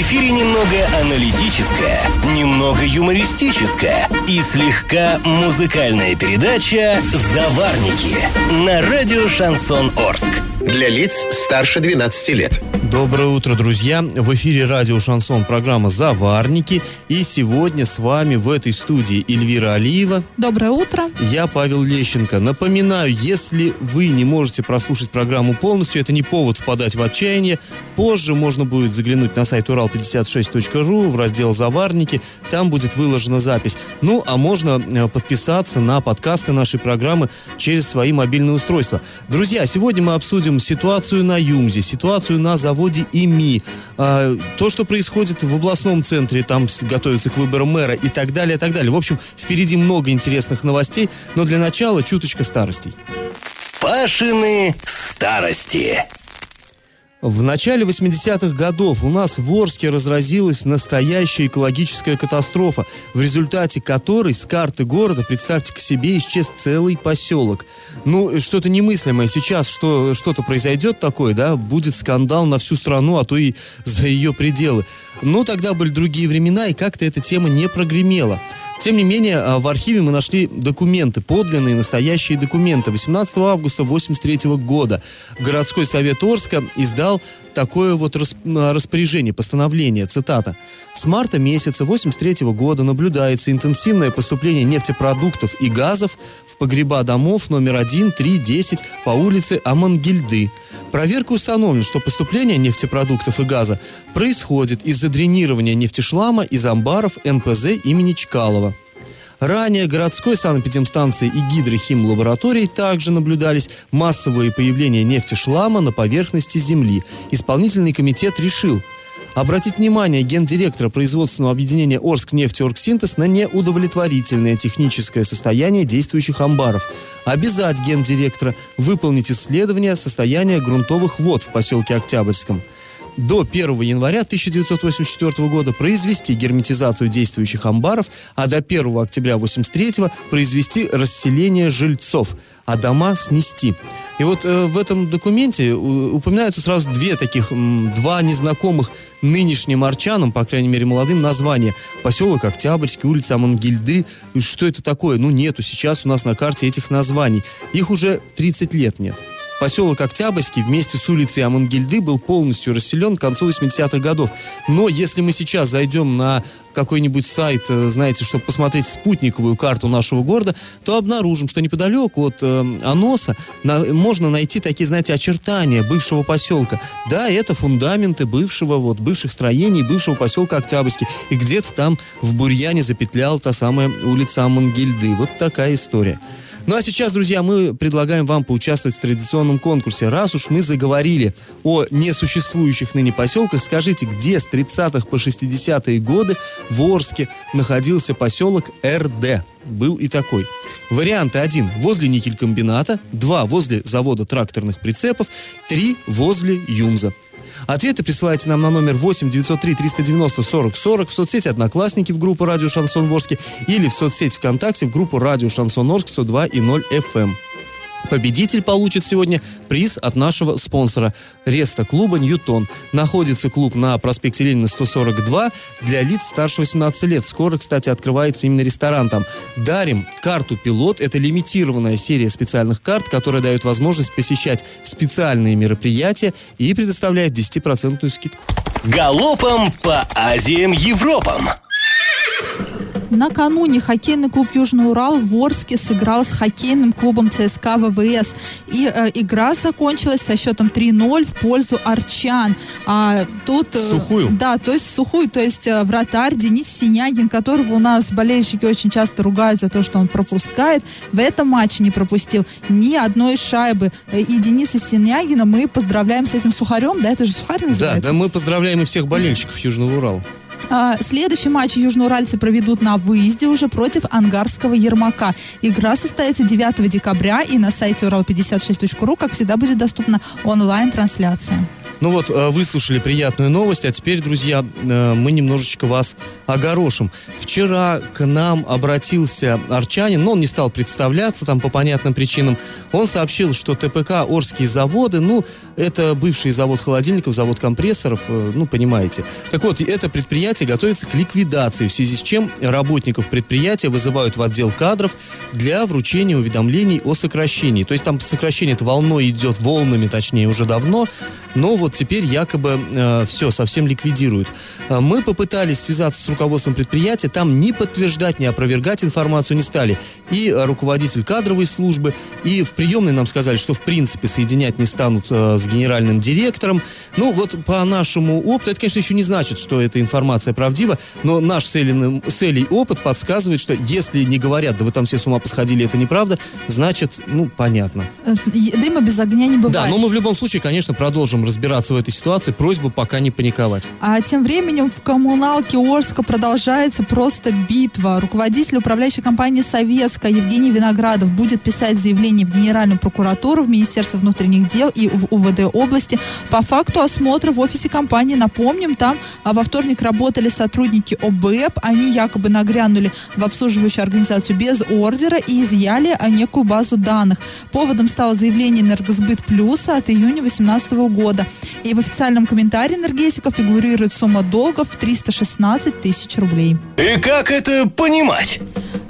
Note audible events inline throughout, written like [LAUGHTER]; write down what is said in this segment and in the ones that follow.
эфире немного аналитическая, немного юмористическая и слегка музыкальная передача «Заварники» на радио «Шансон Орск». Для лиц старше 12 лет. Доброе утро, друзья! В эфире радио «Шансон» программа «Заварники». И сегодня с вами в этой студии Эльвира Алиева. Доброе утро. Я Павел Лещенко. Напоминаю, если вы не можете прослушать программу полностью, это не повод впадать в отчаяние. Позже можно будет заглянуть на сайт урал56.ру в раздел «Заварники». Там будет выложена запись. Ну, а можно э, подписаться на подкасты нашей программы через свои мобильные устройства. Друзья, сегодня мы обсудим ситуацию на Юмзе, ситуацию на заводе ИМИ, э, то, что происходит в областном центре, там готовится к выбору мэра и так далее, и так далее. В общем, впереди много интересных новостей, но для начала чуточка старостей. Пашины старости. В начале 80-х годов у нас в Орске разразилась настоящая экологическая катастрофа, в результате которой с карты города, представьте к себе, исчез целый поселок. Ну, что-то немыслимое. Сейчас что, что-то произойдет такое, да, будет скандал на всю страну, а то и за ее пределы. Но тогда были другие времена, и как-то эта тема не прогремела. Тем не менее, а, в архиве мы нашли документы, подлинные, настоящие документы. 18 августа 83 года городской совет Орска издал такое вот распоряжение, постановление, цитата. «С марта месяца 83 года наблюдается интенсивное поступление нефтепродуктов и газов в погреба домов номер 1, 3, 10 по улице Амангильды. Проверка установлена, что поступление нефтепродуктов и газа происходит из-за дренирования нефтешлама из амбаров НПЗ имени Чкалова. Ранее городской санэпидемстанции и гидрохимлаборатории также наблюдались массовые появления нефтешлама на поверхности Земли. Исполнительный комитет решил обратить внимание гендиректора производственного объединения Орск нефтеоргсинтез на неудовлетворительное техническое состояние действующих амбаров. Обязать гендиректора выполнить исследование состояния грунтовых вод в поселке Октябрьском до 1 января 1984 года произвести герметизацию действующих амбаров, а до 1 октября 1983 произвести расселение жильцов, а дома снести. И вот э, в этом документе э, упоминаются сразу две таких, м, два незнакомых нынешним арчанам, по крайней мере молодым, названия. Поселок Октябрьский, улица Амангильды. Что это такое? Ну нету сейчас у нас на карте этих названий. Их уже 30 лет нет. Поселок Октябрьский вместе с улицей Амангельды был полностью расселен к концу 80-х годов. Но если мы сейчас зайдем на какой-нибудь сайт, э, знаете, чтобы посмотреть спутниковую карту нашего города, то обнаружим, что неподалеку от э, Аноса на, можно найти такие, знаете, очертания бывшего поселка. Да, это фундаменты бывшего, вот, бывших строений, бывшего поселка Октябрьский. И где-то там в бурьяне запетляла та самая улица Амангельды. Вот такая история. Ну а сейчас, друзья, мы предлагаем вам поучаствовать в традиционном конкурсе. Раз уж мы заговорили о несуществующих ныне поселках, скажите, где с 30-х по 60-е годы в Орске находился поселок РД? Был и такой. Варианты 1 возле никелькомбината, 2 возле завода тракторных прицепов, 3 возле Юмза. Ответы присылайте нам на номер 8 903 390 40 40 в соцсети «Одноклассники» в группу «Радио Шансон Ворске» или в соцсети ВКонтакте в группу «Радио Шансон Орск» 102 и 0 FM. Победитель получит сегодня приз от нашего спонсора Реста клуба «Ньютон». Находится клуб на проспекте Ленина 142 для лиц старше 18 лет. Скоро, кстати, открывается именно ресторан там. Дарим карту «Пилот». Это лимитированная серия специальных карт, которая дает возможность посещать специальные мероприятия и предоставляет 10% скидку. Галопом по Азиям Европам! Накануне хоккейный клуб Южный Урал в Орске сыграл с хоккейным клубом ЦСКА ВВС. И э, игра закончилась со счетом 3-0 в пользу арчан. А тут... Э, сухую? Да, то есть сухую. То есть э, вратарь Денис Синягин, которого у нас болельщики очень часто ругают за то, что он пропускает, в этом матче не пропустил ни одной шайбы. И Дениса Синягина мы поздравляем с этим сухарем. Да, это же сухарь называется? Да, да мы поздравляем и всех болельщиков Южного Урала. А, следующий матч южноуральцы проведут на выезде уже против ангарского Ермака. Игра состоится 9 декабря и на сайте урал56.ру, как всегда, будет доступна онлайн-трансляция. Ну вот, э, выслушали приятную новость, а теперь, друзья, э, мы немножечко вас огорошим. Вчера к нам обратился арчанин, но он не стал представляться там по понятным причинам. Он сообщил, что ТПК «Орские заводы», ну, это бывший завод холодильников, завод компрессоров, э, ну, понимаете. Так вот, это предприятие готовится к ликвидации, в связи с чем работников предприятия вызывают в отдел кадров для вручения уведомлений о сокращении. То есть там сокращение это волной идет, волнами точнее, уже давно, но вот теперь якобы э, все, совсем ликвидируют. Э, мы попытались связаться с руководством предприятия, там ни подтверждать, ни опровергать информацию не стали. И э, руководитель кадровой службы, и в приемной нам сказали, что в принципе соединять не станут э, с генеральным директором. Ну вот по нашему опыту, это, конечно, еще не значит, что эта информация правдива, но наш с Элей опыт подсказывает, что если не говорят, да вы там все с ума посходили, это неправда, значит, ну, понятно. Э, Дыма без огня не бывает. Да, но мы в любом случае, конечно, продолжим разбираться в этой ситуации. Просьба пока не паниковать. А тем временем в коммуналке Орска продолжается просто битва. Руководитель управляющей компании «Советская» Евгений Виноградов будет писать заявление в Генеральную прокуратуру, в Министерство внутренних дел и в УВД области по факту осмотра в офисе компании. Напомним, там а, во вторник работали сотрудники ОБЭП. Они якобы нагрянули в обслуживающую организацию без ордера и изъяли а, некую базу данных. Поводом стало заявление «Энергосбыт Плюса» от июня 2018 года. И в официальном комментарии энергетиков фигурирует сумма долгов в 316 тысяч рублей. И как это понимать?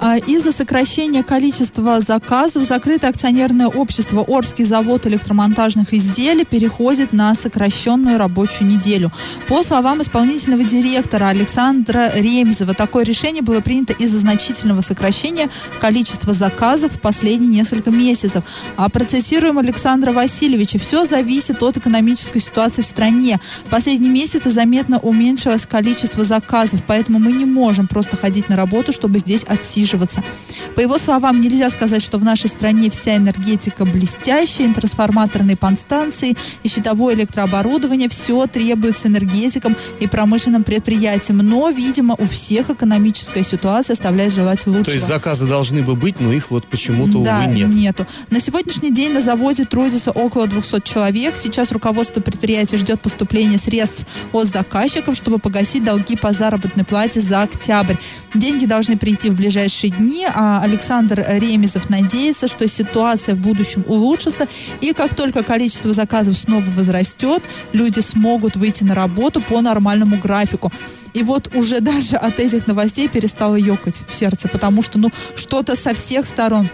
А, Из-за сокращения количества заказов закрытое акционерное общество Орский завод электромонтажных изделий переходит на сокращенную рабочую неделю. По словам исполнительного директора Александра Ремезова, такое решение было принято из-за значительного сокращения количества заказов в последние несколько месяцев. А процитируем Александра Васильевича. Все зависит от экономической ситуации в стране. В последние месяцы заметно уменьшилось количество заказов, поэтому мы не можем просто ходить на работу, чтобы здесь отсиживаться. По его словам, нельзя сказать, что в нашей стране вся энергетика блестящая, трансформаторные подстанции и щитовое электрооборудование, все требуется энергетикам и промышленным предприятиям. Но, видимо, у всех экономическая ситуация оставляет желать лучшего. То есть заказы должны бы быть, но их вот почему-то, да, увы, нет. нету. На сегодняшний день на заводе трудится около 200 человек. Сейчас руководство предприятия ждет поступления средств от заказчиков, чтобы погасить долги по заработной плате за октябрь. Деньги должны прийти в ближайшие дни, а Александр Ремезов надеется, что ситуация в будущем улучшится, и как только количество заказов снова возрастет, люди смогут выйти на работу по нормальному графику. И вот уже [LAUGHS] даже от этих новостей перестало ёкать в сердце, потому что, ну, что-то со всех сторон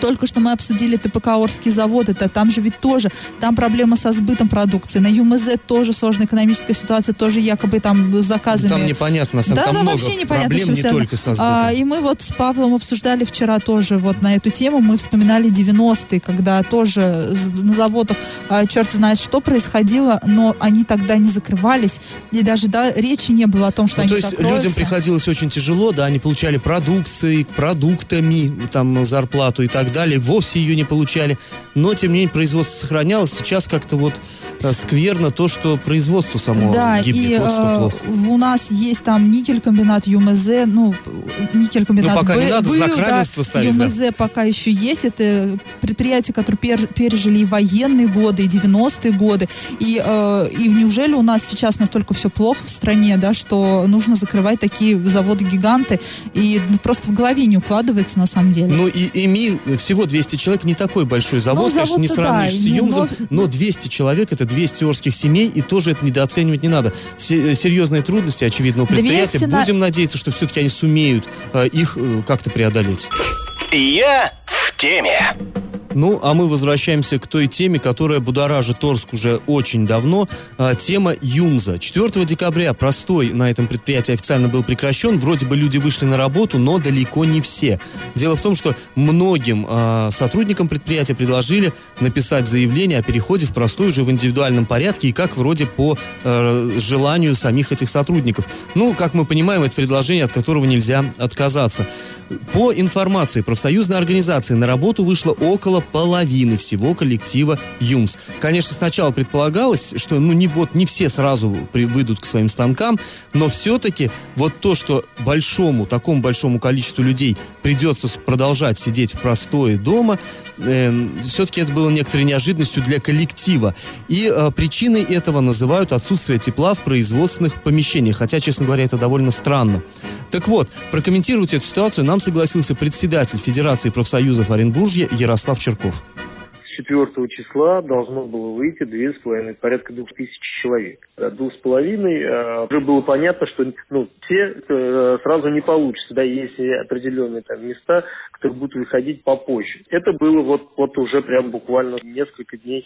только что мы обсудили ТПК Орский завод, это там же ведь тоже, там проблема со сбытом продукции. На ЮМЗ тоже сложная экономическая ситуация, тоже якобы там с заказами. Там непонятно, на самом Да, там да, много вообще непонятно, проблем, не связано. только со сбытом. А, и мы вот с Павлом обсуждали вчера тоже вот на эту тему. Мы вспоминали 90-е, когда тоже на заводах а, черт знает что происходило, но они тогда не закрывались. И даже да, речи не было о том, что Ну, они то есть закроются. людям приходилось очень тяжело, да, они получали продукции, продуктами, там, зарплату и так далее, вовсе ее не получали, но, тем не менее, производство сохранялось. Сейчас как-то вот э, скверно то, что производство само Да, гибнет, и вот что э, плохо. у нас есть там никель-комбинат ЮМЗ, ну, никель-комбинат Ну, пока не Б- надо был, знак да, равенства ставить, да. ЮМЗ пока еще есть. Это предприятия, которые пер- пережили и военные годы, и 90-е годы. И, э, и неужели у нас сейчас настолько все плохо в стране, да, что нужно закрывать такие заводы-гиганты? И ну, просто в голове не укладывается на самом деле. Ну и ИМИ всего 200 человек, не такой большой завод, Ну, конечно, не сравнишь да, с Юмзом, но- но 200 человек это 200 орских семей, и тоже это недооценивать не надо. Се- Серьезные трудности, очевидно, у 200 предприятия. на- Будем надеяться, что все-таки они сумеют э, их э, как-то преодолеть. Я в теме. Ну, а мы возвращаемся к той теме, которая будоражит Орск уже очень давно. А, тема ЮМЗа. 4 декабря простой на этом предприятии официально был прекращен. Вроде бы люди вышли на работу, но далеко не все. Дело в том, что многим а, сотрудникам предприятия предложили написать заявление о переходе в простой уже в индивидуальном порядке и как вроде по э, желанию самих этих сотрудников. Ну, как мы понимаем, это предложение, от которого нельзя отказаться. По информации профсоюзной организации на работу вышло около половины всего коллектива ЮМС. Конечно, сначала предполагалось, что ну не вот не все сразу при, выйдут к своим станкам, но все-таки вот то, что большому, такому большому количеству людей придется продолжать сидеть в простое дома, э, эм, все-таки это было некоторой неожиданностью для коллектива. И э, причиной этого называют отсутствие тепла в производственных помещениях, хотя, честно говоря, это довольно странно. Так вот, прокомментировать эту ситуацию нам согласился председатель Федерации профсоюзов Оренбуржья Ярослав Черков. 4 числа должно было выйти две с половиной, порядка двух тысяч человек. Двух с половиной э, уже было понятно, что ну, все э, сразу не получится, да, есть определенные там места, которые будут выходить попозже. Это было вот, вот уже прям буквально несколько дней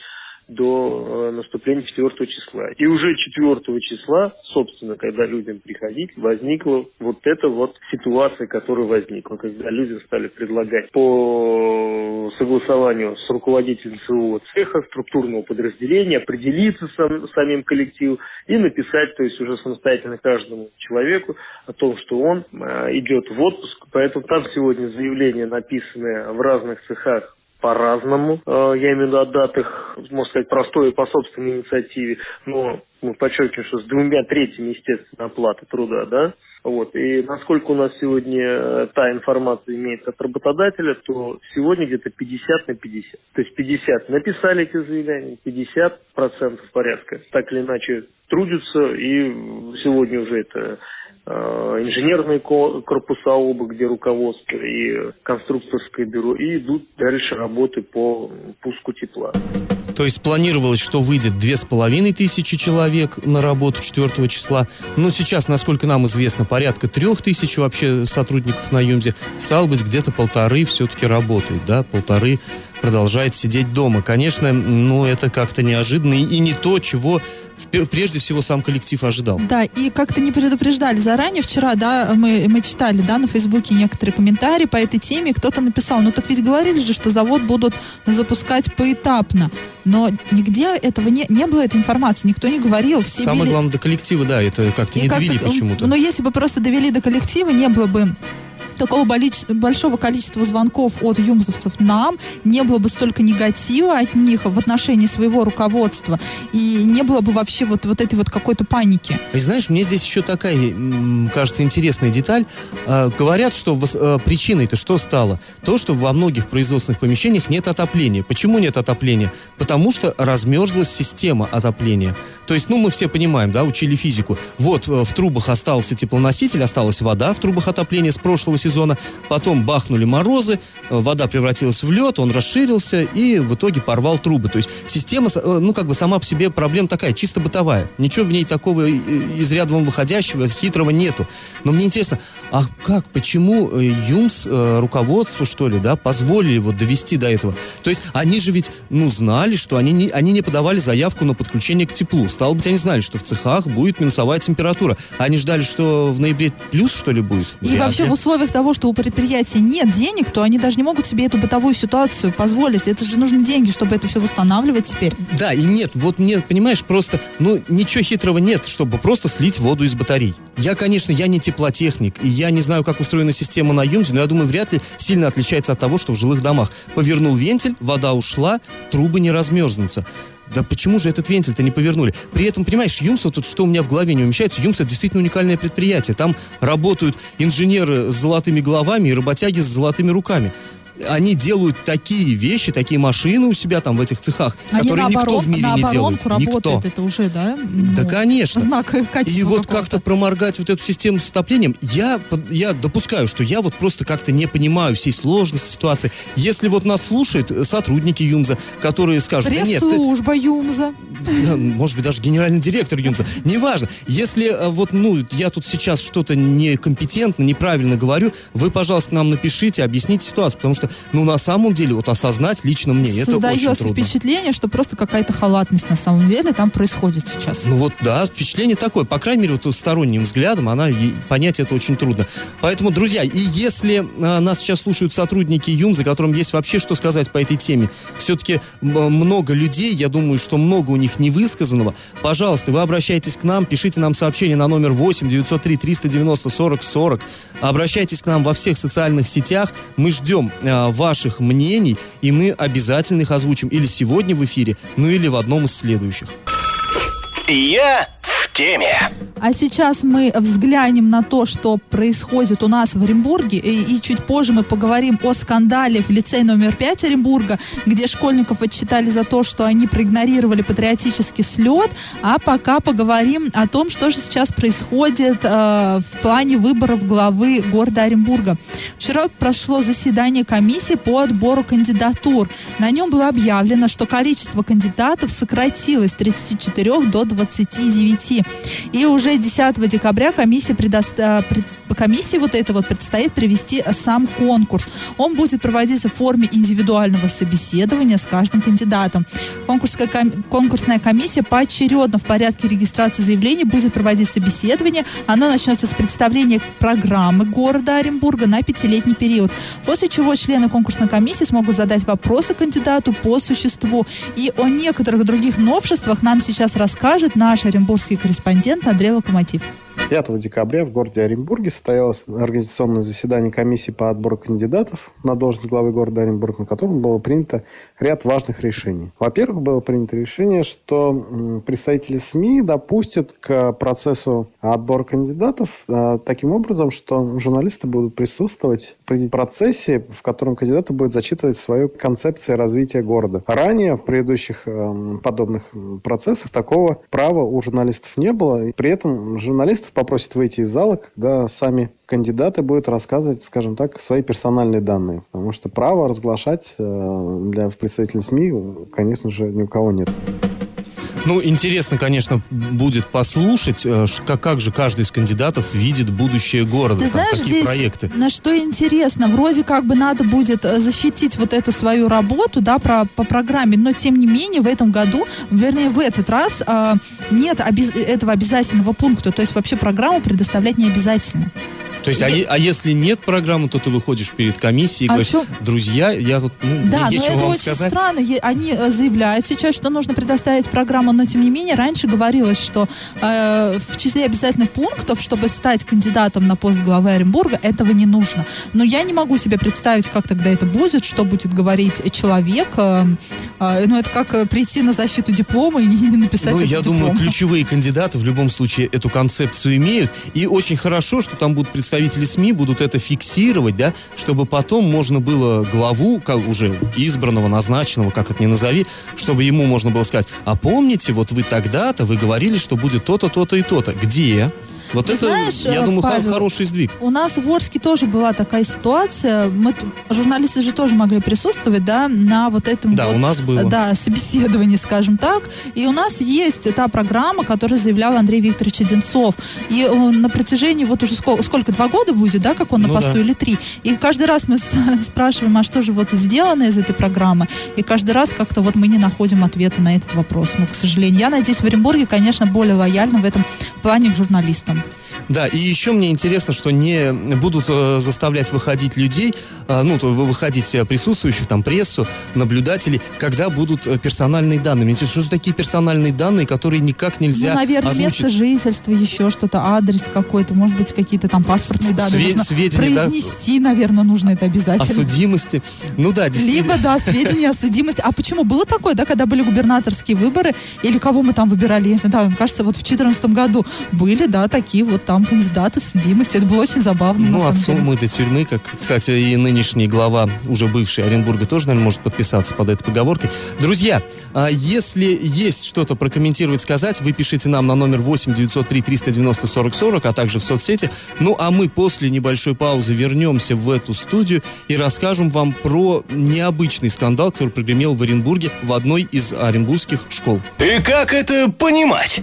до э, наступления 4 числа. И уже 4 числа, собственно, когда людям приходить, возникла вот эта вот ситуация, которая возникла, когда люди стали предлагать по согласованию с руководителем своего цеха, структурного подразделения, определиться сам, самим коллективом и написать, то есть уже самостоятельно каждому человеку о том, что он э, идет в отпуск. Поэтому там сегодня заявление, написанное в разных цехах по-разному. Э, я имею в виду отдатых, можно сказать, простое по собственной инициативе, но мы подчеркиваем, что с двумя третьими, естественно, оплаты труда, да, вот. И насколько у нас сегодня э, та информация имеется от работодателя, то сегодня где-то 50 на 50. То есть 50 написали эти заявления, 50 процентов порядка так или иначе трудятся, и сегодня уже это инженерные корпуса оба, где руководство и конструкторское бюро, и идут дальше работы по пуску тепла. То есть планировалось, что выйдет две с половиной тысячи человек на работу 4 числа. Но сейчас, насколько нам известно, порядка трех тысяч вообще сотрудников на ЮМЗе. Стало быть, где-то полторы все-таки работает, да, полторы продолжает сидеть дома. Конечно, ну, это как-то неожиданно и не то, чего прежде всего сам коллектив ожидал. Да, и как-то не предупреждали заранее. Вчера, да, мы, мы читали, да, на Фейсбуке некоторые комментарии по этой теме. Кто-то написал, ну так ведь говорили же, что завод будут запускать поэтапно. Но нигде этого не, не было, этой информации, никто не говорил. Все Самое били... главное, до коллектива, да, это как-то не как довели почему-то. Но если бы просто довели до коллектива, не было бы такого большого количества звонков от юмзовцев нам, не было бы столько негатива от них в отношении своего руководства, и не было бы вообще вот, вот этой вот какой-то паники. И знаешь, мне здесь еще такая, кажется, интересная деталь. А, говорят, что а, причиной-то что стало? То, что во многих производственных помещениях нет отопления. Почему нет отопления? Потому что размерзлась система отопления. То есть, ну, мы все понимаем, да, учили физику. Вот э, в трубах остался теплоноситель, осталась вода в трубах отопления с прошлого сезона, сезона. Потом бахнули морозы, э, вода превратилась в лед, он расширился и в итоге порвал трубы. То есть система, э, ну как бы сама по себе проблема такая, чисто бытовая. Ничего в ней такого из ряда вон выходящего, хитрого нету. Но мне интересно, а как, почему э, ЮМС, руководство, что ли, да, позволили вот довести до этого? То есть они же ведь, ну, знали, что они не, они не подавали заявку на подключение к теплу. Стало быть, они знали, что в цехах будет минусовая температура. Они ждали, что в ноябре плюс, что ли, будет? И Вряд вообще ли. в условиях того, что у предприятия нет денег, то они даже не могут себе эту бытовую ситуацию позволить. Это же нужны деньги, чтобы это все восстанавливать теперь. Да, и нет, вот мне, понимаешь, просто, ну, ничего хитрого нет, чтобы просто слить воду из батарей. Я, конечно, я не теплотехник, и я не знаю, как устроена система на Юмзе, но я думаю, вряд ли сильно отличается от того, что в жилых домах. Повернул вентиль, вода ушла, трубы не размерзнутся да почему же этот вентиль-то не повернули? При этом, понимаешь, ЮМС, вот тут что у меня в голове не умещается, ЮМС это действительно уникальное предприятие. Там работают инженеры с золотыми головами и работяги с золотыми руками они делают такие вещи, такие машины у себя там в этих цехах, они которые на никто в мире не делает. работает, никто. это уже, да? Да, ну, конечно. Знак [LAUGHS] качества И вот как-то проморгать вот эту систему с отоплением, я, я допускаю, что я вот просто как-то не понимаю всей сложности ситуации. Если вот нас слушают сотрудники ЮМЗа, которые скажут... Пресс-служба да ЮМЗа. Может быть, даже генеральный директор ЮМЗа. Неважно. Если э, вот, ну, я тут сейчас что-то некомпетентно, неправильно говорю, вы, пожалуйста, нам напишите, объясните ситуацию, потому что ну, на самом деле, вот осознать лично мне, это очень трудно. впечатление, что просто какая-то халатность на самом деле там происходит сейчас. Ну вот, да, впечатление такое. По крайней мере, вот сторонним взглядом она, понять это очень трудно. Поэтому, друзья, и если а, нас сейчас слушают сотрудники ЮМ, за которым есть вообще что сказать по этой теме, все-таки много людей, я думаю, что много у них невысказанного, пожалуйста, вы обращайтесь к нам, пишите нам сообщение на номер 8 903 390 40 40, обращайтесь к нам во всех социальных сетях, мы ждем а, ваших мнений, и мы обязательно их озвучим или сегодня в эфире, ну или в одном из следующих. Я в теме. А сейчас мы взглянем на то, что происходит у нас в Оренбурге, и, и чуть позже мы поговорим о скандале в лицее номер 5 Оренбурга, где школьников отчитали за то, что они проигнорировали патриотический слет, а пока поговорим о том, что же сейчас происходит э, в плане выборов главы города Оренбурга. Вчера прошло заседание комиссии по отбору кандидатур. На нем было объявлено, что количество кандидатов сократилось с 34 до 29. И уже 10 декабря комиссия предоста... комиссии вот это вот предстоит провести сам конкурс. Он будет проводиться в форме индивидуального собеседования с каждым кандидатом. Конкурсная, ком... конкурсная комиссия поочередно в порядке регистрации заявлений будет проводить собеседование. Оно начнется с представления программы города Оренбурга на пятилетний период. После чего члены конкурсной комиссии смогут задать вопросы кандидату по существу. И о некоторых других новшествах нам сейчас расскажет наш оренбургский корреспондент Андрей Локомотив. 5 декабря в городе Оренбурге состоялось организационное заседание комиссии по отбору кандидатов на должность главы города Оренбург, на котором было принято ряд важных решений. Во-первых, было принято решение, что представители СМИ допустят к процессу отбора кандидатов а, таким образом, что журналисты будут присутствовать при процессе, в котором кандидаты будут зачитывать свою концепцию развития города. Ранее в предыдущих эм, подобных процессах такого права у журналистов не было. И при этом журналистов попросят выйти из зала, когда сами кандидаты будут рассказывать, скажем так, свои персональные данные. Потому что право разглашать э, для представителей СМИ, конечно же, ни у кого нет. Ну, интересно, конечно, будет послушать, э, как, как же каждый из кандидатов видит будущее города. Ты там, знаешь, какие здесь проекты. на что интересно, вроде как бы надо будет э, защитить вот эту свою работу, да, про, по программе, но тем не менее в этом году, вернее в этот раз э, нет обез- этого обязательного пункта, то есть вообще программу предоставлять не обязательно. То есть, а, Е- а если нет программы, то ты выходишь перед комиссией и А говоришь, чё? друзья, я вот, ну, Да, мне но это очень сказать. странно. Они э, заявляют сейчас, что нужно предоставить программу, но тем не менее раньше говорилось, что э, в числе обязательных пунктов, чтобы стать кандидатом на пост главы Оренбурга, этого не нужно. Но я не могу себе представить, как тогда это будет, что будет говорить человек. э, э, ну, это как э, прийти на защиту диплома и не, написать Ну, я диплом. думаю, ключевые кандидаты в любом случае эту концепцию имеют. И очень хорошо, что там будут представители СМИ, будут это фиксировать, да, чтобы потом можно было главу, как уже избранного, назначенного, как это ни назови, чтобы ему можно было сказать, а помните, вот вы тогда-то, вы говорили, что будет то-то, то-то и то-то. Где? Вот Ты это, знаешь, я э, думаю, Павел, хороший сдвиг. У нас в Орске тоже была такая ситуация. Мы, журналисты же тоже могли присутствовать, да, на вот этом Да, вот, у нас было. да, собеседовании, скажем так. И у нас есть та программа, которую заявлял Андрей Викторович Одинцов. И э, на протяжении вот уже сколько, сколько, два года будет, да, как он на Ну посту да. или три. И каждый раз мы с- [LAUGHS] спрашиваем, а что же вот сделано из этой программы? И каждый раз как-то вот мы не находим ответа на этот вопрос. Ну, к сожалению. Я надеюсь, в Оренбурге, конечно, более лояльно в этом плане к журналистам. Да, и еще мне интересно, что не будут э, заставлять выходить людей, э, ну, то выходить присутствующих, там, прессу, наблюдателей, когда будут э, персональные данные. Мне интересно, что же такие персональные данные, которые никак нельзя ну, наверное, озвучить? место жительства, еще что-то, адрес какой-то, может быть, какие-то там паспортные данные. све- нужно сведения, да, произнести, наверное, нужно это О обязательно. судимости. Ну да, действительно. Либо, да, сведения о судимости. А почему? Было такое, да, когда были губернаторские выборы, или кого мы там выбирали? Если, да, кажется, вот в 2014 году были, да, такие вот там кандидаты с судимостью. Это было очень забавно, Ну, от суммы до тюрьмы, как, кстати, и нынешний глава, уже бывший Оренбурга, тоже, наверное, может подписаться под этой поговоркой. Друзья, а если есть что-то прокомментировать, сказать, вы пишите нам на номер 8 903 390 40 40, а также в соцсети. Ну, а мы после небольшой паузы вернемся в эту студию и расскажем вам про необычный скандал, который прогремел в Оренбурге в одной из оренбургских школ. И как это понимать?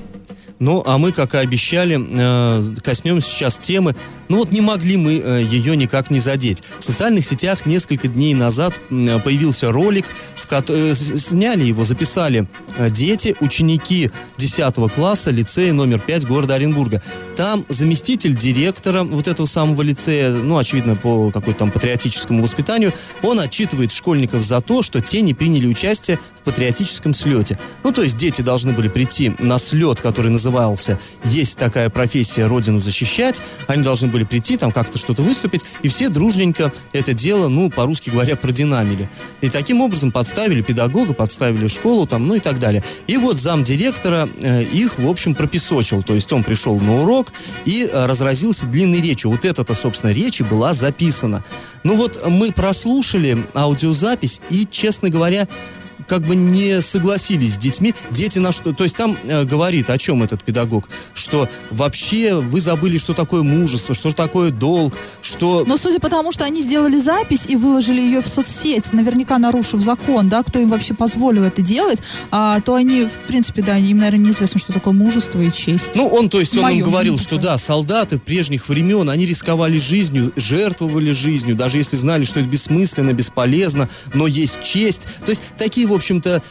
Ну, а мы, как и обещали, э, коснемся сейчас темы. Ну вот не могли мы э, ее никак не задеть. В социальных сетях несколько дней назад м, появился ролик, в котором сняли его, записали э, дети, ученики 10 класса лицея номер 5 города Оренбурга. Там заместитель директора вот этого самого лицея, ну, очевидно, по какой-то там патриотическому воспитанию, он отчитывает школьников за то, что те не приняли участие в патриотическом слете. Ну, то есть дети должны были прийти на слет, который назывался «Есть такая профессия Родину защищать». Они должны были прийти, там как-то что-то выступить, и все дружненько это дело, ну, по-русски говоря, продинамили. И таким образом подставили педагога, подставили школу, там, ну и так далее. И вот замдиректора э, их, в общем, пропесочил. То есть он пришел на урок и э, разразился длинной речью. Вот эта-то, собственно, речь была записана. Ну вот мы прослушали аудиозапись и, честно говоря, как бы не согласились с детьми. Дети на что... То есть там э, говорит о чем этот педагог, что вообще вы забыли, что такое мужество, что такое долг, что... Но судя по тому, что они сделали запись и выложили ее в соцсеть, наверняка нарушив закон, да, кто им вообще позволил это делать, а, то они, в принципе, да, им, наверное, неизвестно, что такое мужество и честь. Ну, он, то есть, он Моё им говорил, что да, солдаты прежних времен, они рисковали жизнью, жертвовали жизнью, даже если знали, что это бессмысленно, бесполезно, но есть честь. То есть, такие, в общем-то,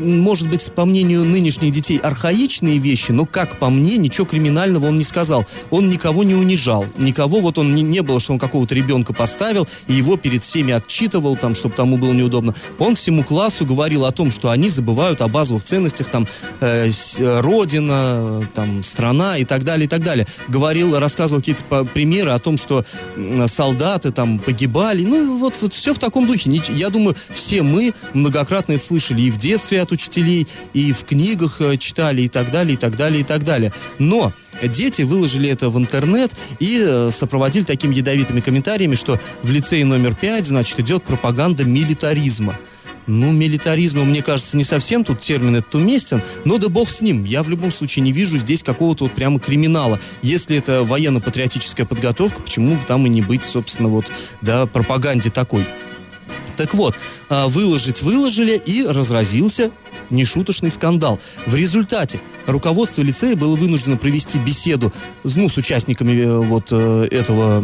может быть, по мнению нынешних детей, архаичные вещи, но, как по мне, ничего криминального он не сказал. Он никого не унижал, никого, вот он не, не было, что он какого-то ребенка поставил и его перед всеми отчитывал, там, чтобы тому было неудобно. Он всему классу говорил о том, что они забывают о базовых ценностях, там, э, э, родина, там, страна и так далее, и так далее. Говорил, рассказывал какие-то примеры о том, что солдаты там погибали. Ну, вот, вот все в таком духе. Я думаю, все мы многократно это слышали и в детстве от учителей, и в книгах э, читали, и так далее, и так далее, и так далее. Но дети выложили это в интернет и э, сопроводили такими ядовитыми комментариями, что в лицее номер пять, значит, идет пропаганда милитаризма. Ну, милитаризм, мне кажется, не совсем тут термин этот уместен, но да бог с ним. Я в любом случае не вижу здесь какого-то вот прямо криминала. Если это военно-патриотическая подготовка, почему бы там и не быть, собственно, вот, да, пропаганде такой. Так вот, а, выложить выложили, и разразился нешуточный скандал. В результате руководство лицея было вынуждено провести беседу ну, с участниками э, вот э, этого,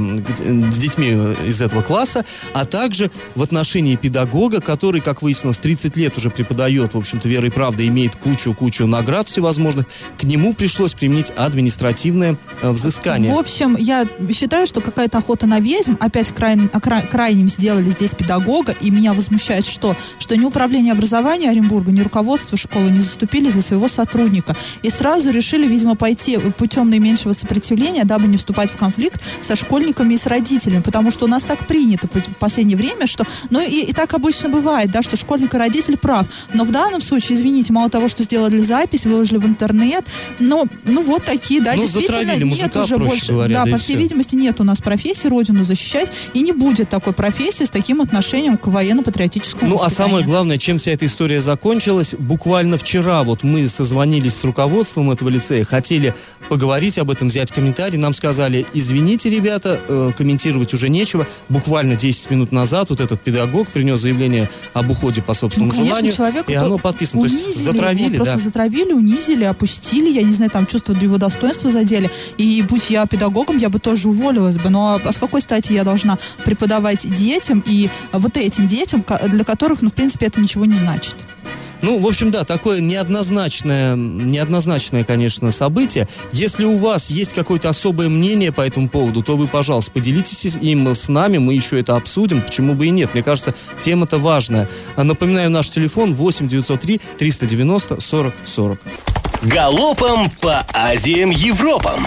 с детьми э, из этого класса, а также в отношении педагога, который, как выяснилось, 30 лет уже преподает, в общем-то, верой и правдой, имеет кучу-кучу наград всевозможных, к нему пришлось применить административное взыскание. В общем, я считаю, что какая-то охота на ведьм, опять край- кра- крайним сделали здесь педагога, и меня возмущает что? Что ни управление образования Оренбурга, ни руководство школы не заступили за своего сотрудника. И сразу решили, видимо, пойти путем наименьшего сопротивления, дабы не вступать в конфликт со школьниками и с родителями, потому что у нас так принято в последнее время, что, ну и, и так обычно бывает, да, что школьник и родитель прав, но в данном случае, извините, мало того, что сделали запись, выложили в интернет, но, ну вот такие, да, Ну, действительно нет уже больше, говоря, да, да по всей всё. видимости, нет у нас профессии родину защищать, и не будет такой профессии с таким отношением к военно-патриотическому Ну, а воспитанию. самое главное, чем вся эта история закончилась, буквально вчера вот мы созвонились с руководством этого лицея, хотели поговорить об этом, взять комментарий, нам сказали, извините, ребята, э, комментировать уже нечего. Буквально 10 минут назад вот этот педагог принес заявление об уходе по собственному Ну, конечно, желанию, человека и оно подписано. То есть унизили затравили, его, просто да. затравили, унизили, опустили, я не знаю, там чувство его достоинства задели. И будь я педагогом, я бы тоже уволилась бы. Но а с какой стати я должна преподавать детям и вот этим детям, для которых, ну, в принципе, это ничего не значит. Ну, в общем, да, такое неоднозначное, неоднозначное, конечно, событие. Если у вас есть какое-то особое мнение по этому поводу, то вы, пожалуйста, поделитесь им с нами, мы еще это обсудим, почему бы и нет. Мне кажется, тема-то важная. А Напоминаю, наш телефон 8 903 390 40 40. Галопом по Азиям Европам.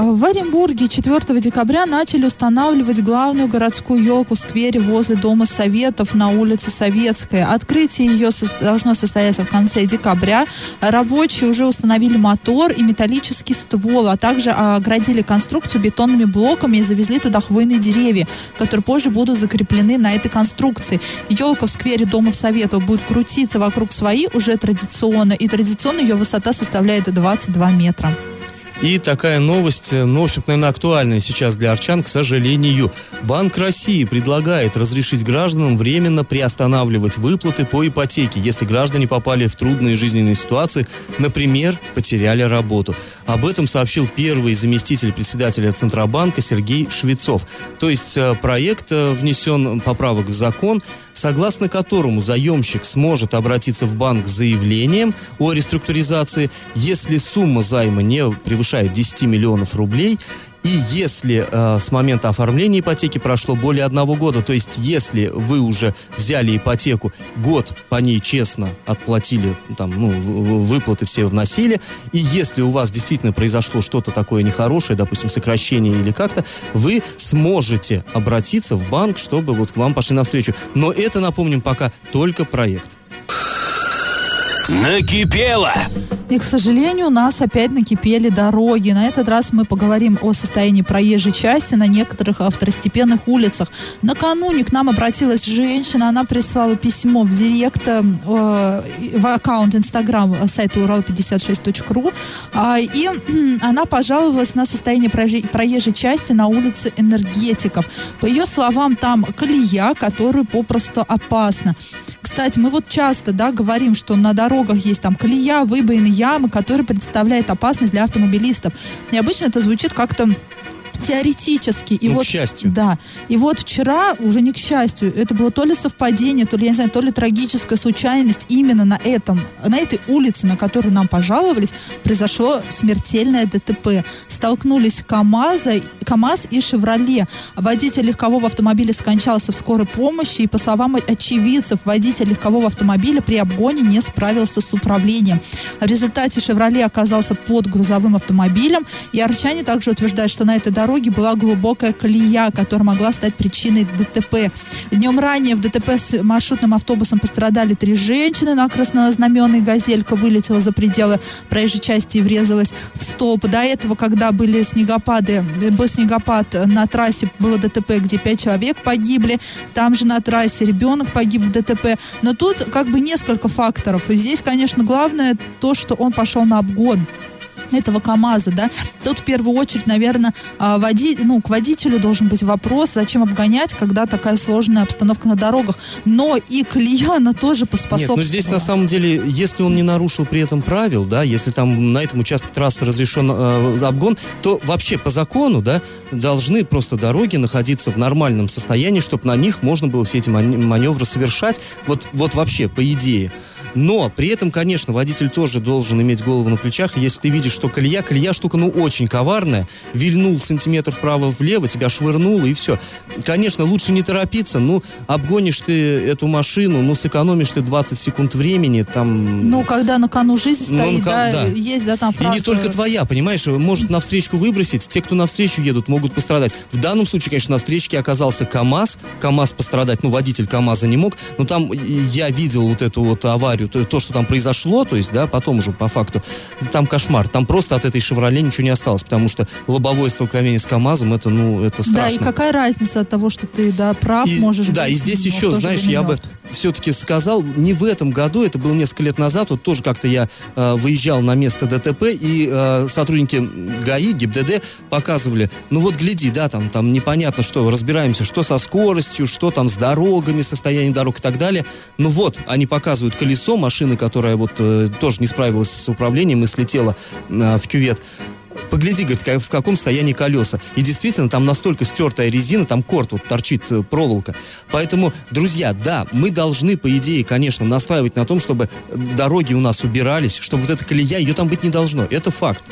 В Оренбурге 4 декабря начали устанавливать главную городскую елку в сквере возле Дома Советов на улице Советская. Открытие ее должно состояться в конце декабря. Рабочие уже установили мотор и металлический ствол, а также а, оградили конструкцию бетонными блоками и завезли туда хвойные деревья, которые позже будут закреплены на этой конструкции. Елка в сквере Дома Советов будет крутиться вокруг своей уже традиционно, и традиционно ее высота составляет 22 метра. И такая новость, ну, в общем наверное, актуальная сейчас для арчан, к сожалению. Банк России предлагает разрешить гражданам временно приостанавливать выплаты по ипотеке, если граждане попали в трудные жизненные ситуации, например, потеряли работу. Об этом сообщил первый заместитель председателя Центробанка Сергей Швецов. То есть э, проект э, внесен поправок в закон, согласно которому заемщик сможет обратиться в банк с заявлением о реструктуризации, если сумма займа не превышает 10 миллионов рублей, И если э, с момента оформления ипотеки прошло более одного года, то есть если вы уже взяли ипотеку, год по ней честно отплатили, там, ну, выплаты все вносили, и если у вас действительно произошло что-то такое нехорошее, допустим, сокращение или как-то, вы сможете обратиться в банк, чтобы вот к вам пошли навстречу. Но это, напомним, пока только проект. Накипело! И, к сожалению, у нас опять накипели дороги. На этот раз мы поговорим о состоянии проезжей части на некоторых второстепенных улицах. Накануне к нам обратилась женщина, она прислала письмо в директ, э, в аккаунт Инстаграм сайта урал56.ру, э, и э, [CLEARS THROAT] она пожаловалась на состояние проезжей, проезжей части на улице энергетиков. По ее словам, там колея, которая попросту опасна. Кстати, мы вот часто, да, говорим, что на дорогах есть там колея, выбоины, ямы, которые представляют опасность для автомобилистов. И обычно это звучит как-то теоретически. И ну, вот, к счастью. Да. И вот вчера, уже не к счастью, это было то ли совпадение, то ли, я не знаю, то ли трагическая случайность. Именно на этом, на этой улице, на которую нам пожаловались, произошло смертельное ДТП. Столкнулись КАМАЗа, КАМАЗ и Шевроле. Водитель легкового автомобиля скончался в скорой помощи, и по словам очевидцев, водитель легкового автомобиля при обгоне не справился с управлением. В результате Шевроле оказался под грузовым автомобилем, и арчане также утверждают, что на этой дороге дороге была глубокая колея, которая могла стать причиной ДТП. Днем ранее в ДТП с маршрутным автобусом пострадали три женщины. На краснознаменной газелька вылетела за пределы проезжей части и врезалась в столб. До этого, когда были снегопады, был снегопад на трассе, было ДТП, где пять человек погибли. Там же на трассе ребенок погиб в ДТП. Но тут как бы несколько факторов. И здесь, конечно, главное то, что он пошел на обгон этого КАМАЗа, да, тут в первую очередь, наверное, а, води, ну, к водителю должен быть вопрос, зачем обгонять, когда такая сложная обстановка на дорогах. Но и колея, она тоже поспособствовала. Нет, ну здесь на самом деле, если он не нарушил при этом правил, да, если там на этом участке трассы разрешен э, обгон, то вообще по закону, да, должны просто дороги находиться в нормальном состоянии, чтобы на них можно было все эти маневры совершать. Вот, вот вообще, по идее. Но при этом, конечно, водитель тоже должен иметь голову на плечах. Если ты видишь, что колея, колея штука, ну, очень коварная. Вильнул сантиметр вправо-влево, тебя швырнуло, и все. Конечно, лучше не торопиться. Ну, обгонишь ты эту машину, ну, сэкономишь ты 20 секунд времени, там... Ну, когда на кону жизнь ну, стоит, да, да, есть, да, там фраза... И не только твоя, понимаешь, может на встречку выбросить, те, кто на встречу едут, могут пострадать. В данном случае, конечно, на встречке оказался КАМАЗ, КАМАЗ пострадать, ну, водитель КАМАЗа не мог, но там я видел вот эту вот аварию, то, то что там произошло, то есть, да, потом уже по факту, там кошмар, там просто от этой «Шевроле» ничего не осталось, потому что лобовое столкновение с КАМАЗом, это, ну, это страшно. Да, и какая разница от того, что ты, да, прав и, можешь да, быть. Да, и здесь еще, знаешь, я бы все-таки сказал, не в этом году, это было несколько лет назад, вот тоже как-то я э, выезжал на место ДТП, и э, сотрудники ГАИ, ГИБДД показывали, ну вот гляди, да, там, там непонятно что, разбираемся, что со скоростью, что там с дорогами, состоянием дорог и так далее. Ну вот, они показывают колесо машины, которая вот э, тоже не справилась с управлением и слетела э, в кювет погляди, говорит, в каком состоянии колеса. И действительно, там настолько стертая резина, там корт, вот торчит э, проволока. Поэтому, друзья, да, мы должны, по идее, конечно, настаивать на том, чтобы дороги у нас убирались, чтобы вот эта колея, ее там быть не должно. Это факт.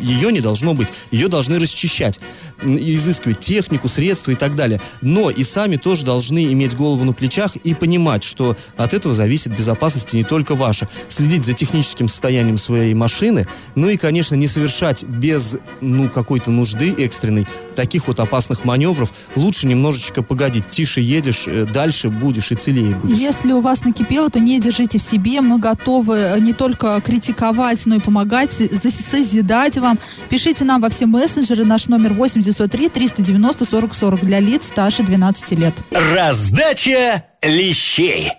Ее не должно быть. Ее должны расчищать, изыскивать технику, средства и так далее. Но и сами тоже должны иметь голову на плечах и понимать, что от этого зависит безопасность не только ваша. Следить за техническим состоянием своей машины, ну и, конечно, не совершать без, ну, какой-то нужды экстренной таких вот опасных маневров лучше немножечко погодить. Тише едешь, э, дальше будешь и целее будешь. Если у вас накипело, то не держите в себе. Мы готовы э, не только критиковать, но и помогать, созидать вам. Пишите нам во все мессенджеры. Наш номер 8 903 390 40 40 для лиц старше 12 лет. Раздача лещей.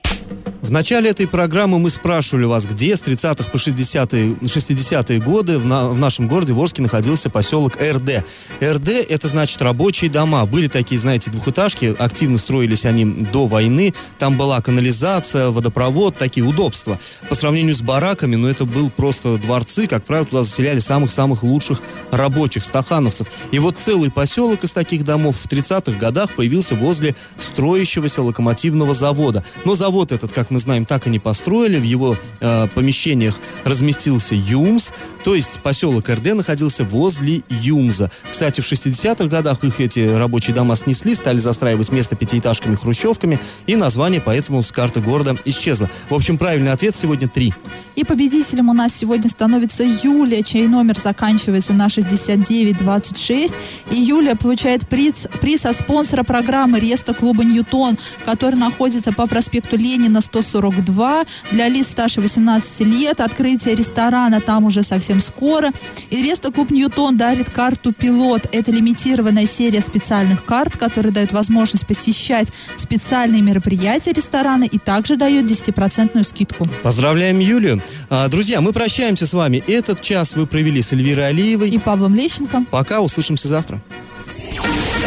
В начале этой программы мы спрашивали вас, где с 30-х по 60-е 60 годы в, на, в нашем городе Ворске находился поселок РД. РД – это значит рабочие дома. Были такие, знаете, двухэтажки, активно строились они до войны. Там была канализация, водопровод, такие удобства. По сравнению с бараками, ну это был просто дворцы, как правило, туда заселяли самых-самых лучших рабочих, стахановцев. И вот целый поселок из таких домов в 30-х годах появился возле строящегося локомотивного завода. Но завод этот, как мы мы знаем, так и не построили. В его э, помещениях разместился ЮМС, то есть поселок РД находился возле ЮМЗа. Кстати, в 60-х годах их эти рабочие дома снесли, стали застраивать место пятиэтажками, хрущевками, и название поэтому с карты города исчезло. В общем, правильный ответ сегодня три. И победителем у нас сегодня становится Юлия, чей номер заканчивается на 6926. И Юлия получает приз, приз от спонсора программы Реста клуба Ньютон, который находится по проспекту Ленина 142 для лиц старше 18 лет. Открытие ресторана там уже совсем скоро. И Реста клуб Ньютон дарит карту «Пилот». Это лимитированная серия специальных карт, которые дают возможность посещать специальные мероприятия ресторана и также дает 10% скидку. Поздравляем Юлию. А, друзья, мы прощаемся с вами. Этот час вы провели с Эльвирой Алиевой. И Павлом Лещенко. Пока, услышимся завтра.